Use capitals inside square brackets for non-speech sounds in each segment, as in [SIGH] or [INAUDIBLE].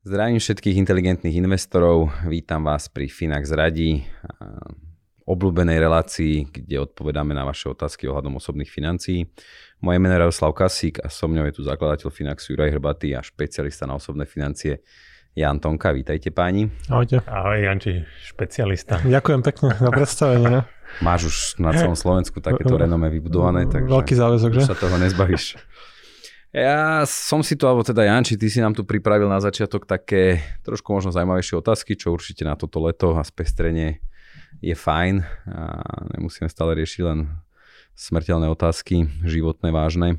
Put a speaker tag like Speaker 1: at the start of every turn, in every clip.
Speaker 1: Zdravím všetkých inteligentných investorov, vítam vás pri Finax Radí, obľúbenej relácii, kde odpovedáme na vaše otázky ohľadom osobných financií. Moje meno je Radoslav Kasík a so mnou je tu zakladateľ Finaxu Juraj Hrbatý a špecialista na osobné financie Jan Tonka. Vítajte páni.
Speaker 2: Ahojte.
Speaker 3: Ahoj Janči, špecialista.
Speaker 2: Ďakujem pekne za predstavenie. Ne?
Speaker 1: Máš už na celom Slovensku takéto [LAUGHS] renome vybudované, takže
Speaker 2: Veľký záväzok, že?
Speaker 1: sa toho nezbavíš. Ja som si tu, alebo teda Janči, ty si nám tu pripravil na začiatok také trošku možno zaujímavejšie otázky, čo určite na toto leto a spestrenie je fajn. A nemusíme stále riešiť len smrteľné otázky, životné, vážne.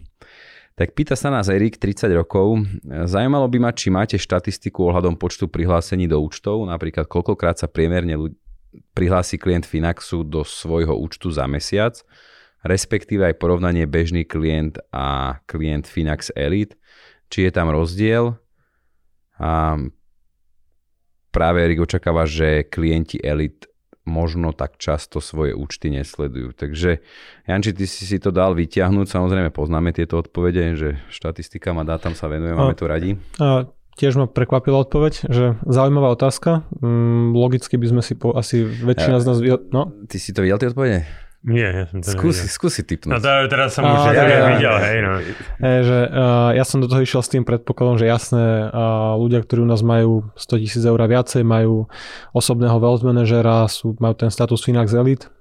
Speaker 1: Tak pýta sa nás Erik, 30 rokov. Zajímalo by ma, či máte štatistiku ohľadom počtu prihlásení do účtov, napríklad koľkokrát sa priemerne ľudí prihlási klient Finaxu do svojho účtu za mesiac, respektíve aj porovnanie bežný klient a klient Finax Elite, či je tam rozdiel. A práve Erik očakáva, že klienti Elite možno tak často svoje účty nesledujú. Takže Janči, ty si si to dal vyťahnuť, samozrejme poznáme tieto odpovede, že štatistikám a dátam sa venujeme, máme to radi.
Speaker 2: A tiež ma prekvapila odpoveď, že zaujímavá otázka. Mm, logicky by sme si po, asi väčšina ja, z nás... No?
Speaker 1: Ty si to videl tie odpovede?
Speaker 3: Nie, ja som to
Speaker 1: skúsi, skúsi typnúť.
Speaker 3: No to, teraz som už ja, ja, videl, hej, no.
Speaker 2: Je, že, uh, ja som do toho išiel s tým predpokladom, že jasné, uh, ľudia, ktorí u nás majú 100 tisíc eur a viacej, majú osobného wealth manažera, sú, majú ten status Finax Elite.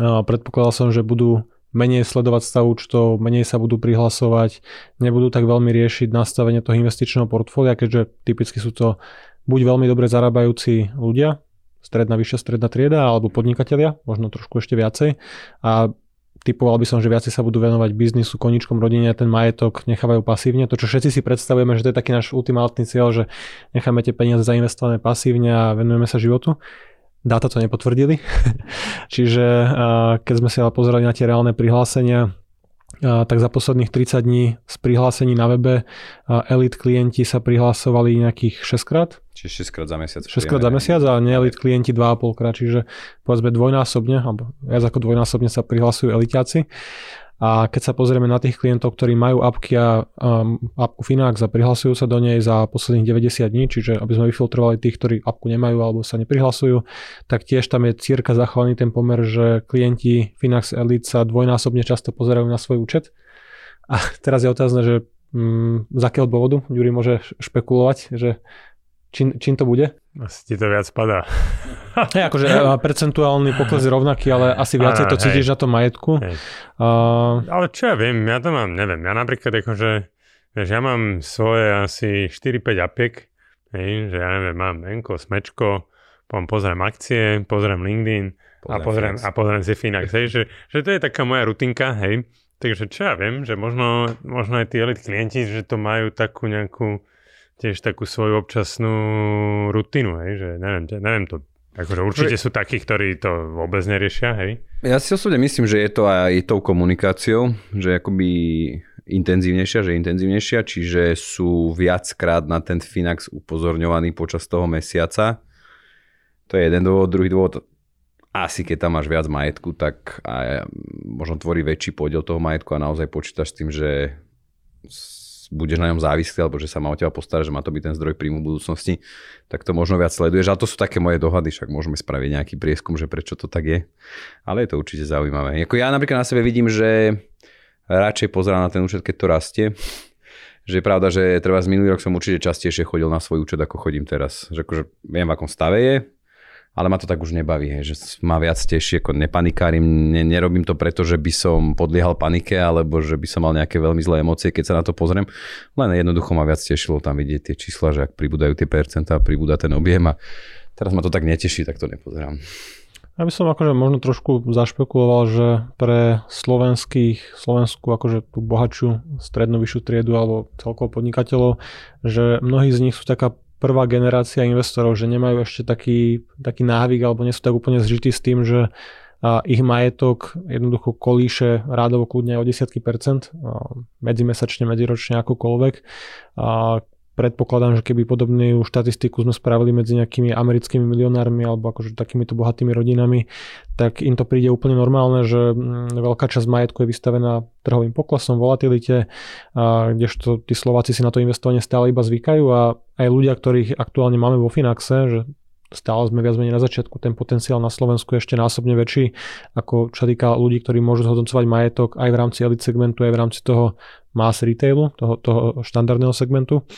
Speaker 2: Uh, predpokladal som, že budú menej sledovať stav účtov, menej sa budú prihlasovať, nebudú tak veľmi riešiť nastavenie toho investičného portfólia, keďže typicky sú to buď veľmi dobre zarábajúci ľudia, stredná, vyššia stredná trieda alebo podnikatelia, možno trošku ešte viacej. A typoval by som, že viacej sa budú venovať biznisu, koničkom rodine ten majetok nechávajú pasívne. To, čo všetci si predstavujeme, že to je taký náš ultimátny cieľ, že necháme tie peniaze zainvestované pasívne a venujeme sa životu. Dáta to nepotvrdili. [LAUGHS] Čiže keď sme si ale pozerali na tie reálne prihlásenia, tak za posledných 30 dní z prihlásení na webe elit klienti sa prihlásovali nejakých 6 krát.
Speaker 1: Čiže 6 krát za mesiac.
Speaker 2: 6 krát za mesiac a neelit klienti 2,5 krát, čiže povedzme dvojnásobne, alebo viac ako dvojnásobne sa prihlasujú elitiaci. A keď sa pozrieme na tých klientov, ktorí majú apky a um, apku Finax a prihlasujú sa do nej za posledných 90 dní, čiže aby sme vyfiltrovali tých, ktorí apku nemajú alebo sa neprihlasujú, tak tiež tam je cirka zachovaný ten pomer, že klienti Finax Elite sa dvojnásobne často pozerajú na svoj účet. A [LAUGHS] teraz je otázne, že um, z akého dôvodu Juri môže špekulovať, že čím, čím to bude?
Speaker 3: Asi ti to viac padá.
Speaker 2: Hey, [LAUGHS] akože percentuálny pokles je rovnaký, ale asi viacej to cítiš hej. na tom majetku.
Speaker 3: Uh... Ale čo ja viem, ja to mám, neviem, ja napríklad akože, vieš, ja mám svoje asi 4-5 apiek, hej, že ja neviem, mám Enko, Smečko, potom pozriem akcie, pozriem LinkedIn pozriem a pozriem, a pozriem si Finax, hej, že, že to je taká moja rutinka, hej, takže čo ja viem, že možno, možno aj tí elit klienti, že to majú takú nejakú tiež takú svoju občasnú rutinu, hej, že neviem, neviem to Akože určite sú takí, ktorí to vôbec neriešia, hej?
Speaker 1: Ja si osobne myslím, že je to aj tou komunikáciou, že akoby intenzívnejšia, že intenzívnejšia, čiže sú viackrát na ten Finax upozorňovaní počas toho mesiaca. To je jeden dôvod. Druhý dôvod, asi keď tam máš viac majetku, tak aj možno tvorí väčší podiel toho majetku a naozaj počítaš s tým, že budeš na ňom závislý, alebo že sa má o teba postarať, že má to byť ten zdroj príjmu budúcnosti, tak to možno viac sleduješ. A to sú také moje dohady, však môžeme spraviť nejaký prieskum, že prečo to tak je. Ale je to určite zaujímavé. Ako ja napríklad na sebe vidím, že radšej pozerám na ten účet, keď to rastie. Že je pravda, že treba z minulý rok som určite častejšie chodil na svoj účet, ako chodím teraz. Že akože viem, v akom stave je, ale ma to tak už nebaví, hej, že ma viac teší, ako nepanikárim, ne, nerobím to preto, že by som podliehal panike, alebo že by som mal nejaké veľmi zlé emócie, keď sa na to pozriem. Len jednoducho ma viac tešilo tam vidieť tie čísla, že ak pribúdajú tie percentá, pribúda ten objem a teraz ma to tak neteší, tak to nepozerám.
Speaker 2: Ja by som akože možno trošku zašpekuloval, že pre slovenských, slovenskú akože tú bohatšiu strednú vyššiu triedu alebo celkovo podnikateľov, že mnohí z nich sú taká prvá generácia investorov, že nemajú ešte taký, taký návyk alebo nie sú tak úplne zžití s tým, že a ich majetok jednoducho kolíše rádovo kľudne o desiatky percent, medzimesačne, medziročne akokoľvek. A predpokladám, že keby podobnú štatistiku sme spravili medzi nejakými americkými milionármi alebo akože takýmito bohatými rodinami, tak im to príde úplne normálne, že mm, veľká časť majetku je vystavená trhovým poklesom, volatilite, a kdežto tí Slováci si na to investovanie stále iba zvykajú a aj ľudia, ktorých aktuálne máme vo Finaxe, že stále sme viac menej na začiatku, ten potenciál na Slovensku je ešte násobne väčší, ako čo týka ľudí, ktorí môžu zhodnocovať majetok aj v rámci elite segmentu, aj v rámci toho mass retailu, toho, toho štandardného segmentu.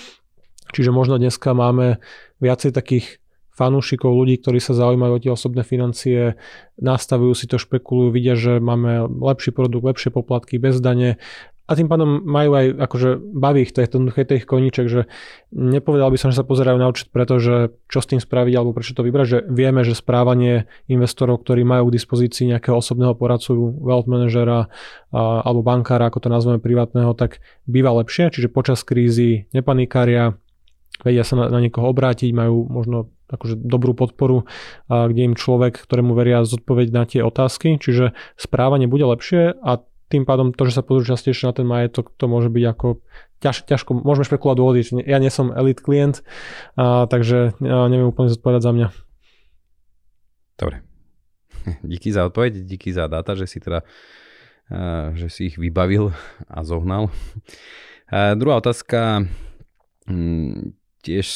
Speaker 2: Čiže možno dneska máme viacej takých fanúšikov, ľudí, ktorí sa zaujímajú o tie osobné financie, nastavujú si to, špekulujú, vidia, že máme lepší produkt, lepšie poplatky bez dane. A tým pádom majú aj, akože baví ich to, je to jednoduché tých koníček, že nepovedal by som, že sa pozerajú na účet, pretože čo s tým spraviť alebo prečo to vybrať, že vieme, že správanie investorov, ktorí majú k dispozícii nejakého osobného poradcu, wealth managera alebo bankára, ako to nazveme privátneho, tak býva lepšie, čiže počas krízy nepanikária, vedia sa na, na niekoho obrátiť, majú možno akože dobrú podporu, a kde im človek, ktorému veria zodpoveď na tie otázky, čiže správanie bude lepšie a tým pádom to, že sa pozrú častejšie na ten majetok, to môže byť ako ťaž, ťažko, môžeme špekulovať dôvody. Ja nie som elite klient, a, takže ja neviem úplne zodpovedať za mňa.
Speaker 1: Dobre. [LAUGHS] Díky za odpoveď, díky za dáta, že si teda že si ich vybavil a zohnal. A druhá otázka mm, tiež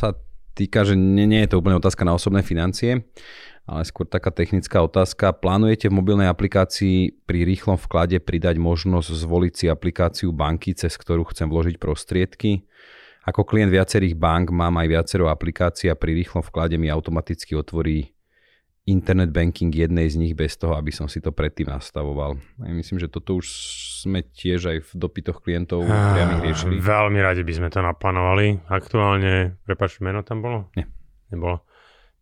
Speaker 1: sa týka, že nie, nie je to úplne otázka na osobné financie, ale skôr taká technická otázka. Plánujete v mobilnej aplikácii pri rýchlom vklade pridať možnosť zvoliť si aplikáciu banky, cez ktorú chcem vložiť prostriedky? Ako klient viacerých bank mám aj viacero aplikácií a pri rýchlom vklade mi automaticky otvorí internet banking jednej z nich bez toho, aby som si to predtým nastavoval. Ja myslím, že toto už sme tiež aj v dopytoch klientov priamých riešili.
Speaker 3: Veľmi radi by sme to naplánovali. Aktuálne, prepač, meno tam bolo?
Speaker 1: Nie.
Speaker 3: Nebolo.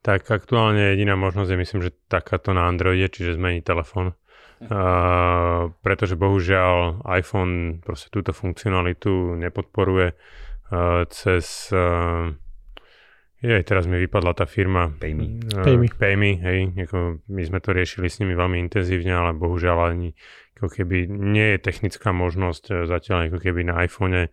Speaker 3: Tak aktuálne jediná možnosť je myslím, že takáto na Androide, čiže zmeniť telefón. Uh, pretože bohužiaľ iPhone proste túto funkcionalitu nepodporuje uh, cez uh, aj teraz mi vypadla tá firma
Speaker 1: Payme.
Speaker 2: Uh, Payme.
Speaker 3: Payme, hej, ako my sme to riešili s nimi veľmi intenzívne, ale bohužiaľ ani ako keby nie je technická možnosť zatiaľ ako keby na iPhone uh,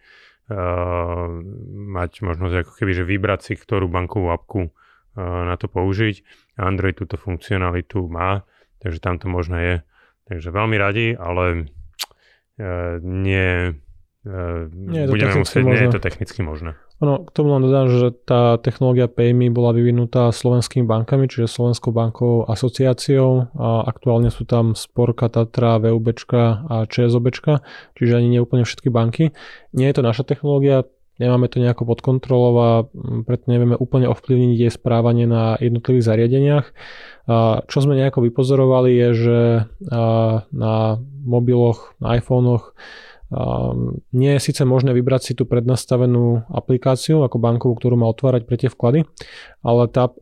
Speaker 3: mať možnosť ako keby, že vybrať si ktorú bankovú apku na to použiť. Android túto funkcionalitu má, takže tam to možno je. Takže veľmi radi, ale e, nie, e, nie budeme musieť, možné. nie je to technicky možné.
Speaker 2: Ono, k tomu len dodám, že tá technológia PayMe bola vyvinutá slovenskými bankami, čiže Slovenskou bankovou asociáciou a aktuálne sú tam Sporka, Tatra, VUB a ČSOB, čiže ani nie úplne všetky banky. Nie je to naša technológia, nemáme to nejako pod kontrolou a mm, preto nevieme úplne ovplyvniť jej správanie na jednotlivých zariadeniach. A čo sme nejako vypozorovali je, že na mobiloch, na iPhonech nie je síce možné vybrať si tú prednastavenú aplikáciu ako bankovú, ktorú má otvárať pre tie vklady, ale tá,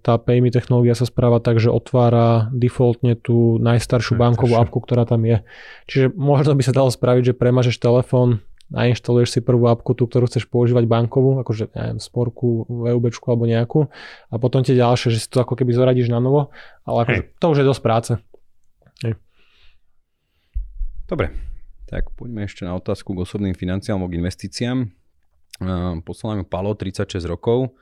Speaker 2: tá PayMe technológia sa správa tak, že otvára defaultne tú najstaršiu bankovú apku, ktorá tam je. Čiže možno by sa dalo spraviť, že premažeš telefón nainštaluješ si prvú apku, tú, ktorú chceš používať bankovú, akože neviem, sporku, VUB alebo nejakú a potom tie ďalšie, že si to ako keby zoradíš na novo, ale akože, to už je dosť práce. Hej.
Speaker 1: Dobre, tak poďme ešte na otázku k osobným financiám k investíciám. Poslal mi Palo, 36 rokov.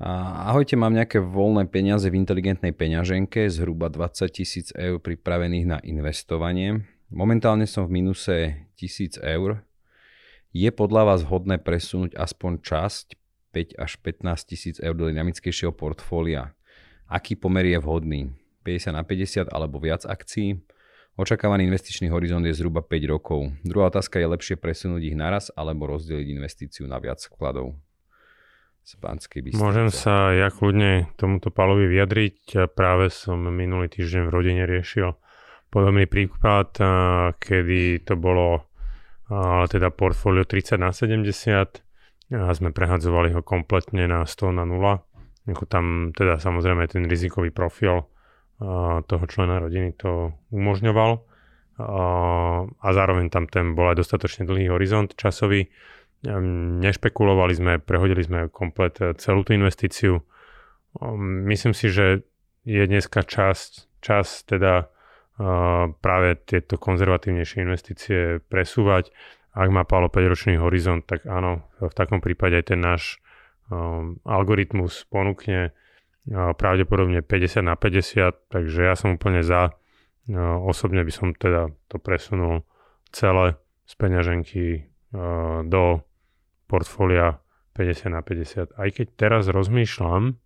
Speaker 1: Ahojte, mám nejaké voľné peniaze v inteligentnej peňaženke, zhruba 20 tisíc eur pripravených na investovanie. Momentálne som v minuse 1000 eur, je podľa vás vhodné presunúť aspoň časť 5 až 15 tisíc eur do dynamickejšieho portfólia? Aký pomer je vhodný? 50 na 50 alebo viac akcií? Očakávaný investičný horizont je zhruba 5 rokov. Druhá otázka je lepšie presunúť ich naraz alebo rozdeliť investíciu na viac vkladov.
Speaker 3: Z Môžem sa ja kľudne tomuto palovi vyjadriť. Práve som minulý týždeň v rodine riešil podobný prípad, kedy to bolo teda portfólio 30 na 70 a sme prehadzovali ho kompletne na 100 na 0. Ako tam teda samozrejme ten rizikový profil toho člena rodiny to umožňoval a zároveň tam ten bol aj dostatočne dlhý horizont časový. Nešpekulovali sme, prehodili sme komplet e, celú tú investíciu. Myslím si, že je dneska čas, čas teda práve tieto konzervatívnejšie investície presúvať. Ak má Paolo 5-ročný horizont, tak áno, v takom prípade aj ten náš algoritmus ponúkne pravdepodobne 50 na 50, takže ja som úplne za. Osobne by som teda to presunul celé z peňaženky do portfólia 50 na 50. Aj keď teraz rozmýšľam,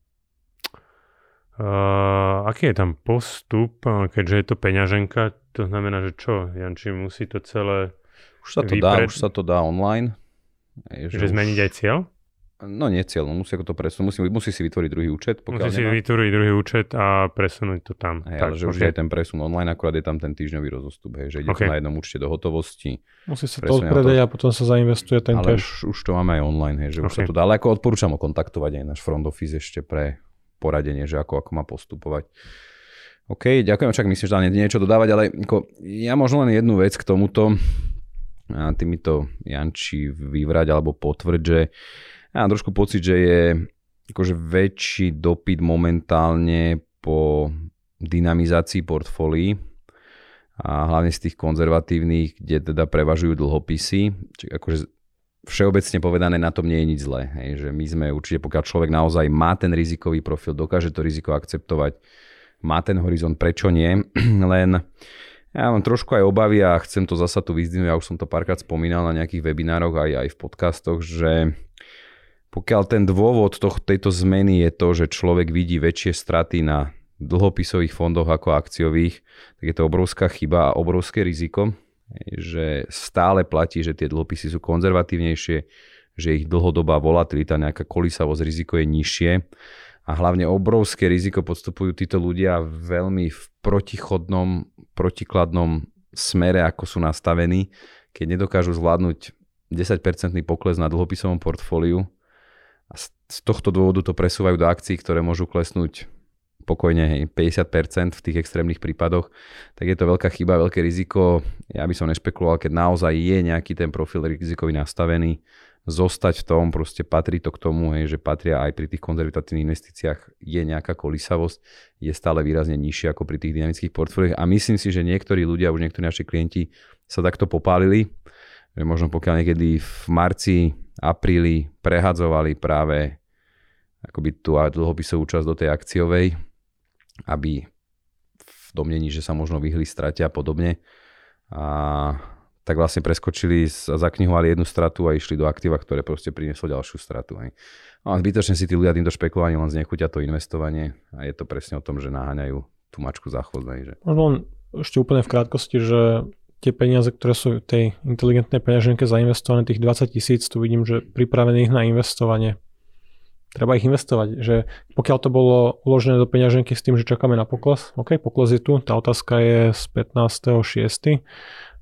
Speaker 3: aký je tam postup, keďže je to peňaženka, to znamená, že čo, Janči musí to celé
Speaker 1: už sa to vypred... dá, už sa to dá online.
Speaker 3: Je, že, že zmeniť aj cieľ?
Speaker 1: No nie cieľ, no musí ako to presunúť, musí, musí si vytvoriť druhý účet.
Speaker 3: Musí si vytvoriť druhý účet a presunúť to tam.
Speaker 1: Hej, tak, ale že okay. už je ten presun online, akurát je tam ten týždňový rozostup, hej, že ide okay. to na jednom účte do hotovosti.
Speaker 2: Musí sa to odpredať a potom sa zainvestuje ten
Speaker 1: ale cash. Už, už to máme aj online, hej, že okay. už sa to dá, ale ako odporúčam ho kontaktovať aj náš front office ešte pre poradenie, že ako, ako má postupovať. OK, ďakujem, však myslím, že dá niečo dodávať, ale ako, ja možno len jednu vec k tomuto, a ty mi to Janči vyvrať alebo potvrď, že ja mám trošku pocit, že je akože väčší dopyt momentálne po dynamizácii portfólií a hlavne z tých konzervatívnych, kde teda prevažujú dlhopisy. Čiže akože všeobecne povedané na tom nie je nič zlé. Hej, že my sme určite, pokiaľ človek naozaj má ten rizikový profil, dokáže to riziko akceptovať, má ten horizont, prečo nie? [CLEARS THROAT] Len ja mám trošku aj obavy a chcem to zasa tu vyzdvihnúť, ja už som to párkrát spomínal na nejakých webinároch aj, aj v podcastoch, že pokiaľ ten dôvod toh, tejto zmeny je to, že človek vidí väčšie straty na dlhopisových fondoch ako akciových, tak je to obrovská chyba a obrovské riziko, že stále platí, že tie dlhopisy sú konzervatívnejšie, že ich dlhodobá volatilita, nejaká kolísavosť, riziko je nižšie. A hlavne obrovské riziko podstupujú títo ľudia veľmi v protichodnom, protikladnom smere, ako sú nastavení, keď nedokážu zvládnuť 10% pokles na dlhopisovom portfóliu, z tohto dôvodu to presúvajú do akcií, ktoré môžu klesnúť pokojne hej, 50% v tých extrémnych prípadoch, tak je to veľká chyba, veľké riziko. Ja by som nešpekuloval, keď naozaj je nejaký ten profil rizikový nastavený, zostať v tom, proste patrí to k tomu, hej, že patria aj pri tých konzervatívnych investíciách je nejaká kolísavosť, je stále výrazne nižšia ako pri tých dynamických portfóliách a myslím si, že niektorí ľudia, už niektorí naši klienti sa takto popálili, že možno pokiaľ niekedy v marci apríli prehadzovali práve akoby tú dlhopisovú časť do tej akciovej, aby v domnení, že sa možno vyhli strate a podobne. A tak vlastne preskočili zaknihovali jednu stratu a išli do aktíva, ktoré proste prinieslo ďalšiu stratu. Hej. No a zbytočne si tí ľudia týmto špekulovaním len znechutia to investovanie a je to presne o tom, že naháňajú tú mačku za chvost. Že...
Speaker 2: Možno ešte úplne v krátkosti, že tie peniaze, ktoré sú tej inteligentnej peňaženke zainvestované, tých 20 tisíc, tu vidím, že pripravených na investovanie. Treba ich investovať, že pokiaľ to bolo uložené do peňaženky s tým, že čakáme na pokles, OK, pokles je tu, tá otázka je z 15.6.,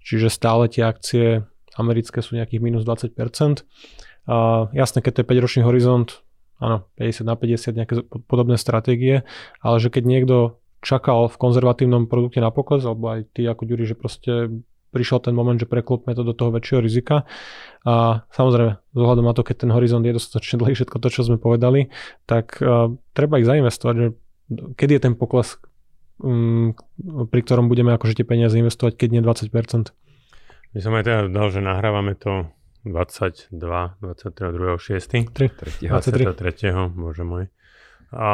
Speaker 2: čiže stále tie akcie americké sú nejakých minus 20%. A jasné, keď to je 5-ročný horizont, áno, 50 na 50, nejaké podobné stratégie, ale že keď niekto čakal v konzervatívnom produkte na pokles, alebo aj ty ako Ďuri, že proste prišiel ten moment, že preklopme to do toho väčšieho rizika. A samozrejme, zohľadom na to, keď ten horizont je dostatočne dlhý, všetko to, čo sme povedali, tak uh, treba ich zainvestovať, že kedy je ten pokles, um, pri ktorom budeme akože tie peniaze investovať, keď nie 20%.
Speaker 3: My som aj teda dal, že nahrávame to 22, 22, 6. 3. 23. 23. Bože môj. A,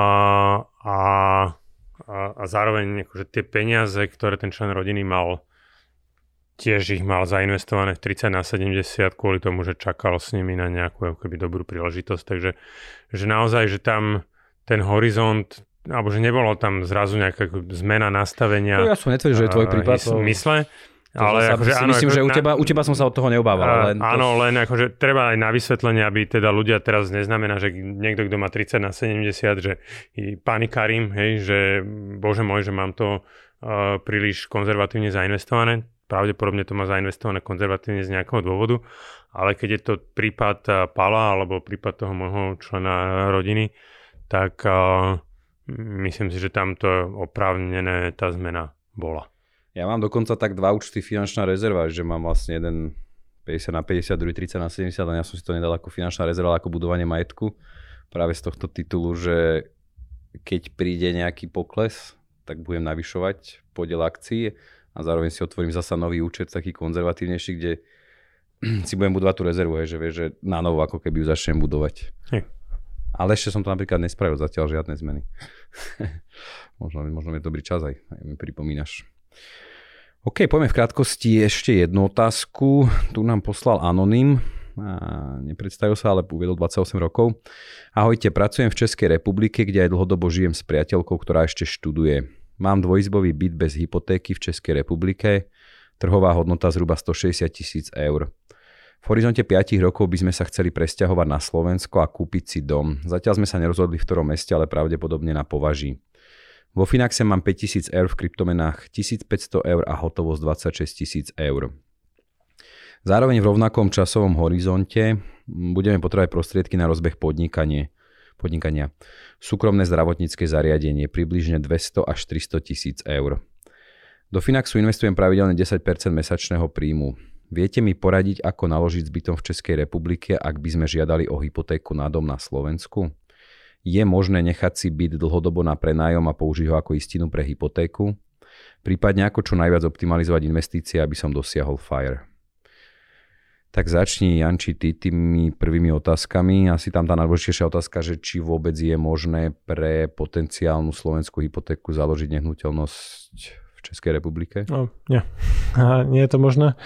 Speaker 3: a, a, a zároveň akože tie peniaze, ktoré ten člen rodiny mal tiež ich mal zainvestované v 30 na 70 kvôli tomu, že čakal s nimi na nejakú keby dobrú príležitosť. Takže že naozaj, že tam ten horizont alebo že nebolo tam zrazu nejaká zmena nastavenia.
Speaker 1: No, ja som netvrdil, že je tvoj prípad.
Speaker 3: To... Mysle, ale
Speaker 1: sa, akože, áno, myslím, akože, že u teba, u teba som sa od toho neobával.
Speaker 3: Len áno, to... len akože treba aj na vysvetlenie, aby teda ľudia teraz neznamená, že niekto, kto má 30 na 70, že panikárim, hej, že bože môj, že mám to uh, príliš konzervatívne zainvestované pravdepodobne to má zainvestované konzervatívne z nejakého dôvodu, ale keď je to prípad Pala alebo prípad toho môjho člena rodiny, tak uh, Myslím si, že tamto oprávnené tá zmena bola.
Speaker 1: Ja mám dokonca tak dva účty finančná rezerva, že mám vlastne jeden 50 na 50, druhý 30 na 70 a ja som si to nedal ako finančná rezerva, ako budovanie majetku. Práve z tohto titulu, že keď príde nejaký pokles, tak budem navyšovať podiel akcií a zároveň si otvorím zasa nový účet, taký konzervatívnejší, kde [CLEARS THROAT] si budem budovať tú rezervu, hej, že vieš, že na novo ako keby ju začnem budovať. Hej. Ale ešte som to napríklad nespravil zatiaľ žiadne zmeny. [LAUGHS] možno, možno je dobrý čas aj, aj mi pripomínaš. OK, poďme v krátkosti ešte jednu otázku. Tu nám poslal Anonym. Nepredstavil sa, ale uviedol 28 rokov. Ahojte, pracujem v Českej republike, kde aj dlhodobo žijem s priateľkou, ktorá ešte študuje. Mám dvojizbový byt bez hypotéky v Českej republike. Trhová hodnota zhruba 160 tisíc eur. V horizonte 5 rokov by sme sa chceli presťahovať na Slovensko a kúpiť si dom. Zatiaľ sme sa nerozhodli v ktorom meste, ale pravdepodobne na považí. Vo Finaxe mám 5000 eur, v kryptomenách 1500 eur a hotovosť 26 000 eur. Zároveň v rovnakom časovom horizonte budeme potrebovať prostriedky na rozbeh podnikanie, podnikania. Súkromné zdravotnícke zariadenie približne 200 až 300 tisíc eur. Do Finaxu investujem pravidelne 10% mesačného príjmu. Viete mi poradiť, ako naložiť s bytom v Českej republike, ak by sme žiadali o hypotéku na dom na Slovensku? Je možné nechať si byt dlhodobo na prenájom a použiť ho ako istinu pre hypotéku? Prípadne ako čo najviac optimalizovať investície, aby som dosiahol FIRE? Tak začni, Janči, ty tými prvými otázkami. Asi tam tá najdôležitejšia otázka, že či vôbec je možné pre potenciálnu slovenskú hypotéku založiť nehnuteľnosť v Českej republike?
Speaker 2: No, nie. [LAUGHS] Nie je to možné.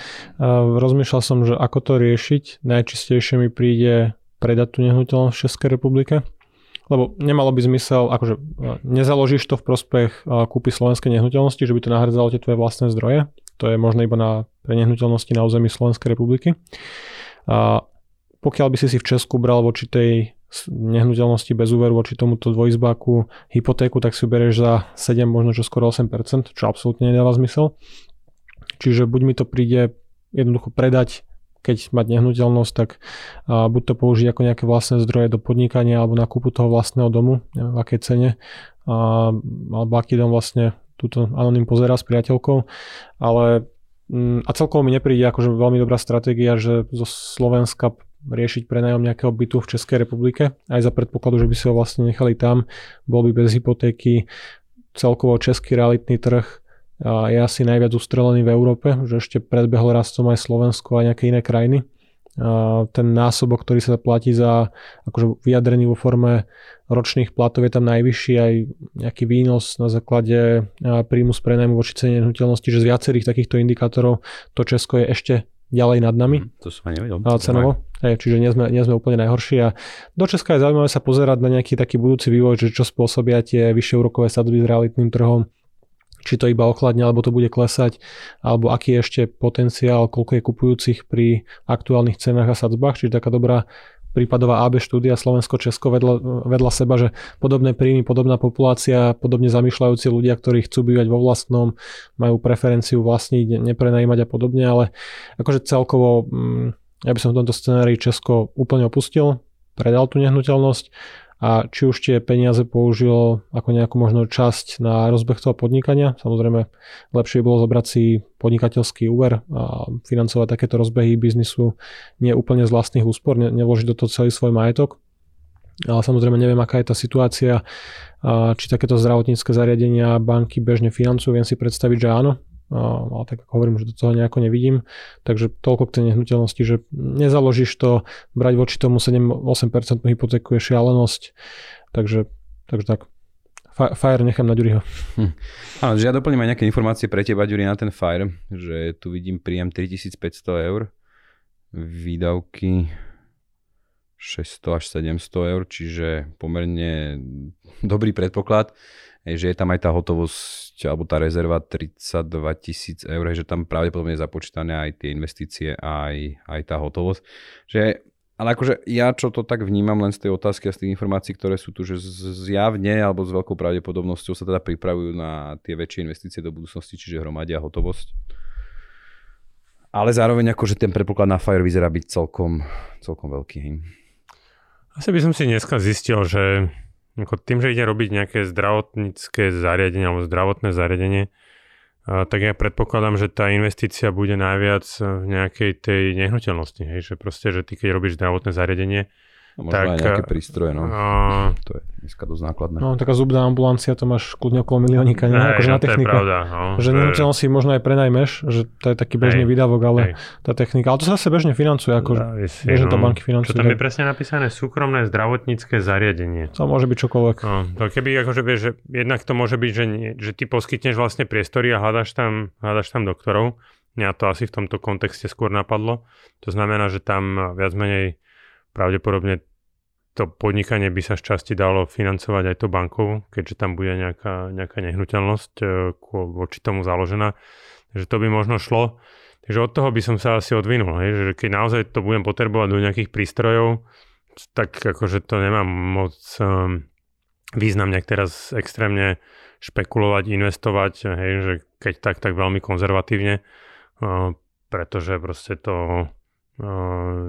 Speaker 2: Rozmýšľal som, že ako to riešiť. Najčistejšie mi príde predať tú nehnuteľnosť v Českej republike. Lebo nemalo by zmysel, akože nezaložíš to v prospech kúpy slovenskej nehnuteľnosti, že by to nahradzalo tie tvoje vlastné zdroje. To je možné iba na, pre na území Slovenskej republiky. A pokiaľ by si si v Česku bral voči tej nehnuteľnosti bez úveru voči tomuto dvojizbáku hypotéku, tak si bereš za 7, možno čo skoro 8%, čo absolútne nedáva zmysel. Čiže buď mi to príde jednoducho predať, keď mať nehnuteľnosť, tak a, buď to použiť ako nejaké vlastné zdroje do podnikania alebo na kúpu toho vlastného domu, neviem v akej cene, a, alebo aký dom vlastne túto anonym pozera s priateľkou, ale mm, a celkovo mi nepríde akože veľmi dobrá stratégia, že zo Slovenska riešiť prenajom nejakého bytu v Českej republike, aj za predpokladu, že by si ho vlastne nechali tam, bol by bez hypotéky, celkovo český realitný trh je asi najviac ustrelený v Európe, že ešte predbehol rastom aj Slovensko a nejaké iné krajiny. Ten násobok, ktorý sa platí za akože vyjadrený vo forme ročných platov je tam najvyšší aj nejaký výnos na základe príjmu z prenajmu voči cene nehnuteľnosti, že z viacerých takýchto indikátorov to Česko je ešte ďalej nad nami.
Speaker 1: Mhm, to som nevedel.
Speaker 2: Cenovo. Hej, čiže nie sme, nie sme úplne najhorší. A do Česka je zaujímavé sa pozerať na nejaký taký budúci vývoj, že čo spôsobia tie vyššie úrokové sadzby s realitným trhom či to iba ochladne, alebo to bude klesať, alebo aký je ešte potenciál, koľko je kupujúcich pri aktuálnych cenách a sadzbách, čiže taká dobrá prípadová AB štúdia Slovensko-Česko vedľa, vedľa seba, že podobné príjmy, podobná populácia, podobne zamýšľajúci ľudia, ktorí chcú bývať vo vlastnom, majú preferenciu vlastniť, neprenajímať a podobne, ale akože celkovo, mm, ja by som v tomto scenári Česko úplne opustil, predal tú nehnuteľnosť a či už tie peniaze použil ako nejakú možno časť na rozbeh toho podnikania. Samozrejme, lepšie bolo zobrať si podnikateľský úver a financovať takéto rozbehy biznisu nie úplne z vlastných úspor, ne, nevložiť do toho celý svoj majetok. Ale samozrejme neviem, aká je tá situácia, či takéto zdravotnícke zariadenia banky bežne financujú. Viem si predstaviť, že áno, ale tak ako hovorím, že do toho nejako nevidím. Takže toľko k tej nehnuteľnosti, že nezaložíš to, brať voči tomu 7-8% hypotéku je šialenosť. Takže, takže tak. Fire nechám na Ďuriho.
Speaker 1: Hm. Áno, že ja doplním aj nejaké informácie pre teba, Ďuri, na ten Fire, že tu vidím príjem 3500 eur, výdavky 600 až 700 eur, čiže pomerne dobrý predpoklad že je tam aj tá hotovosť alebo tá rezerva 32 tisíc eur, že tam pravdepodobne je započítané aj tie investície aj, aj tá hotovosť. Že, ale akože ja čo to tak vnímam len z tej otázky a z tých informácií, ktoré sú tu, že zjavne alebo s veľkou pravdepodobnosťou sa teda pripravujú na tie väčšie investície do budúcnosti, čiže hromadia hotovosť. Ale zároveň akože ten predpoklad na Fire vyzerá byť celkom, celkom veľký.
Speaker 3: Asi by som si dneska zistil, že tým, že ide robiť nejaké zdravotnícke zariadenie alebo zdravotné zariadenie, tak ja predpokladám, že tá investícia bude najviac v nejakej tej nehnuteľnosti. Hej? Že proste, že ty keď robíš zdravotné zariadenie,
Speaker 1: možno tak, aj nejaké prístroje, no. A... To je dneska dosť nákladné.
Speaker 2: No, taká zubná ambulancia, to máš kľudne okolo miliónika, nie? Akože no, na techniku.
Speaker 3: To je pravda, no,
Speaker 2: že nehnuteľnosť si možno aj prenajmeš, že to je taký bežný výdavok, ale hej. tá technika. Ale to sa zase bežne financuje, ako bežne no, to banky financujú.
Speaker 3: Čo tam je presne napísané? Súkromné zdravotnícke zariadenie.
Speaker 2: To môže byť čokoľvek.
Speaker 3: No, to keby, akože vieš, že jednak to môže byť, že, nie, že ty poskytneš vlastne priestory a hľadaš tam, hľadaš tam doktorov. Mňa to asi v tomto kontexte skôr napadlo. To znamená, že tam viac menej pravdepodobne to podnikanie by sa z časti dalo financovať aj to bankou, keďže tam bude nejaká, nejaká nehnuteľnosť e, voči tomu založená. Takže to by možno šlo. Takže od toho by som sa asi odvinul, hej, že keď naozaj to budem potrebovať do nejakých prístrojov, tak akože to nemám moc um, význam nejak teraz extrémne špekulovať, investovať, hej, že keď tak, tak veľmi konzervatívne, uh, pretože proste to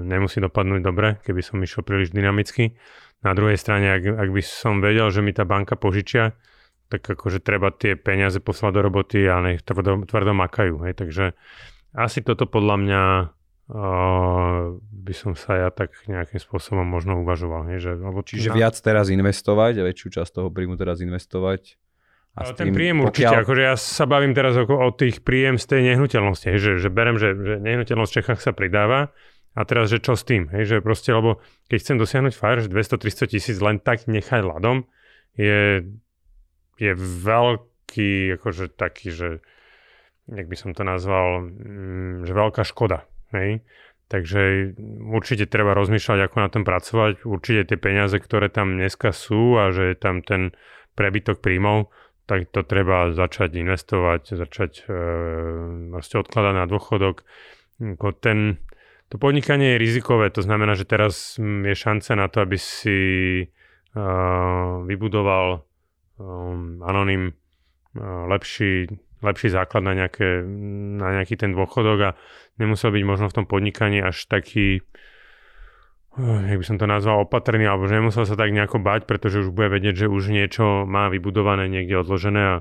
Speaker 3: nemusí dopadnúť dobre, keby som išiel príliš dynamicky. Na druhej strane, ak, ak by som vedel, že mi tá banka požičia, tak akože treba tie peniaze poslať do roboty a nech tvrdo, tvrdo makajú. Hej. Takže asi toto podľa mňa uh, by som sa ja tak nejakým spôsobom možno uvažoval. Hej, že,
Speaker 1: lebo Čiže na... viac teraz investovať, väčšiu časť toho príjmu teraz investovať
Speaker 3: a ale ten príjem pokiaľ... určite, akože ja sa bavím teraz o, o tých príjem z tej nehnuteľnosti, hej, že, že berem, že, že nehnuteľnosť v Čechách sa pridáva a teraz, že čo s tým, hej, že proste, lebo keď chcem dosiahnuť fire, že 200-300 tisíc len tak nechať ľadom, je, je veľký, akože taký, že jak by som to nazval, mm, že veľká škoda, hej. Takže určite treba rozmýšľať, ako na tom pracovať. Určite tie peniaze, ktoré tam dneska sú a že je tam ten prebytok príjmov, tak to treba začať investovať, začať e, odkladať na dôchodok. Ten, to podnikanie je rizikové, to znamená, že teraz je šanca na to, aby si e, vybudoval um, anonym e, lepší, lepší základ na, nejaké, na nejaký ten dôchodok a nemusel byť možno v tom podnikaní až taký jak by som to nazval, opatrný, alebo že nemusel sa tak nejako bať, pretože už bude vedieť, že už niečo má vybudované, niekde odložené a,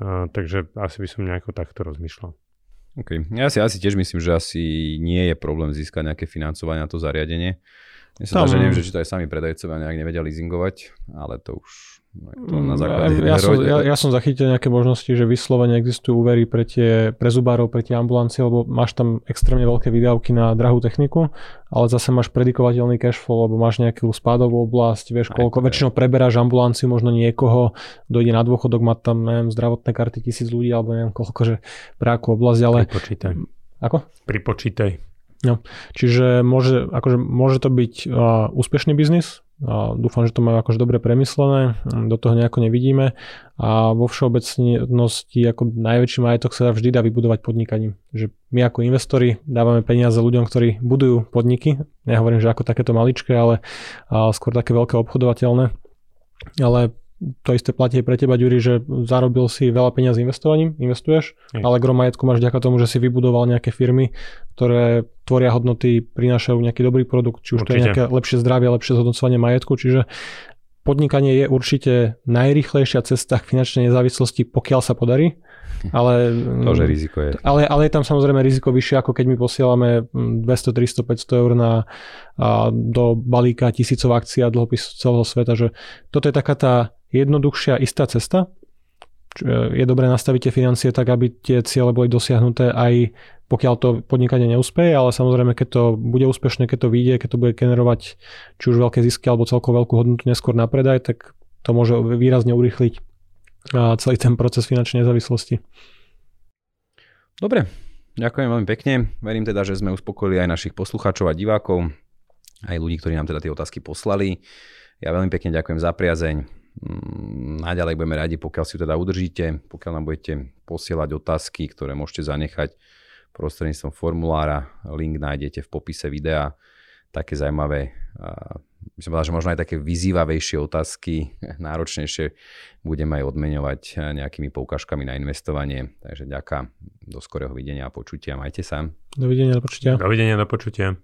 Speaker 3: a takže asi by som nejako takto rozmýšľal.
Speaker 1: OK. Ja si asi tiež myslím, že asi nie je problém získať nejaké financovanie na to zariadenie. Mne sa Tam... že neviem, že či to aj sami predajcovia nejak nevedia leasingovať, ale to už to na mm, základe
Speaker 2: ja, ja, som, ja, ja som zachytil nejaké možnosti, že vyslovene existujú úvery pre, tie, pre zubárov, pre tie ambulancie, lebo máš tam extrémne veľké výdavky na drahú techniku, ale zase máš predikovateľný cash flow, lebo máš nejakú spádovú oblasť, vieš koľko, väčšinou preberáš ambulanciu, možno niekoho, dojde na dôchodok, má tam neviem, zdravotné karty tisíc ľudí, alebo neviem koľko, že pre akú oblasť, ale...
Speaker 3: Pripočítaj.
Speaker 2: Ako?
Speaker 3: Pripočítaj.
Speaker 2: No, čiže môže, akože môže to byť uh, úspešný biznis, a dúfam, že to majú akože dobre premyslené, do toho nejako nevidíme a vo všeobecnosti ako najväčší majetok sa vždy dá vybudovať podnikaním. Že my ako investori dávame peniaze ľuďom, ktorí budujú podniky, nehovorím, že ako takéto maličké, ale skôr také veľké obchodovateľné. Ale to isté platí pre teba, Ďuri, že zarobil si veľa peniazí investovaním, investuješ, mm. ale gro majetku máš vďaka tomu, že si vybudoval nejaké firmy, ktoré tvoria hodnoty, prinášajú nejaký dobrý produkt, či už určite. to je nejaké lepšie zdravie, lepšie zhodnocovanie majetku, čiže podnikanie je určite najrychlejšia cesta k finančnej nezávislosti, pokiaľ sa podarí. Ale,
Speaker 1: to, že riziko je.
Speaker 2: Ale, ale je tam samozrejme riziko vyššie, ako keď my posielame 200, 300, 500 eur na, a, do balíka tisícov akcií a dlhopisov celého sveta, že toto je taká tá jednoduchšia istá cesta. Je dobré nastaviť tie financie tak, aby tie ciele boli dosiahnuté aj pokiaľ to podnikanie neúspeje, ale samozrejme, keď to bude úspešné, keď to vyjde, keď to bude generovať či už veľké zisky alebo celkovo veľkú hodnotu neskôr na predaj, tak to môže výrazne urychliť celý ten proces finančnej nezávislosti.
Speaker 1: Dobre, ďakujem veľmi pekne. Verím teda, že sme uspokojili aj našich poslucháčov a divákov, aj ľudí, ktorí nám teda tie otázky poslali. Ja veľmi pekne ďakujem za priazeň. Mm, naďalej budeme radi, pokiaľ si teda udržíte, pokiaľ nám budete posielať otázky, ktoré môžete zanechať prostredníctvom formulára. Link nájdete v popise videa. Také zaujímavé, myslím povedal, že možno aj také vyzývavejšie otázky, [LAUGHS] náročnejšie, budeme aj odmeňovať nejakými poukážkami na investovanie. Takže ďaká, do skorého videnia a počutia. Majte sa.
Speaker 2: Dovidenia, do počutia.
Speaker 3: Dovidenia, do počutia.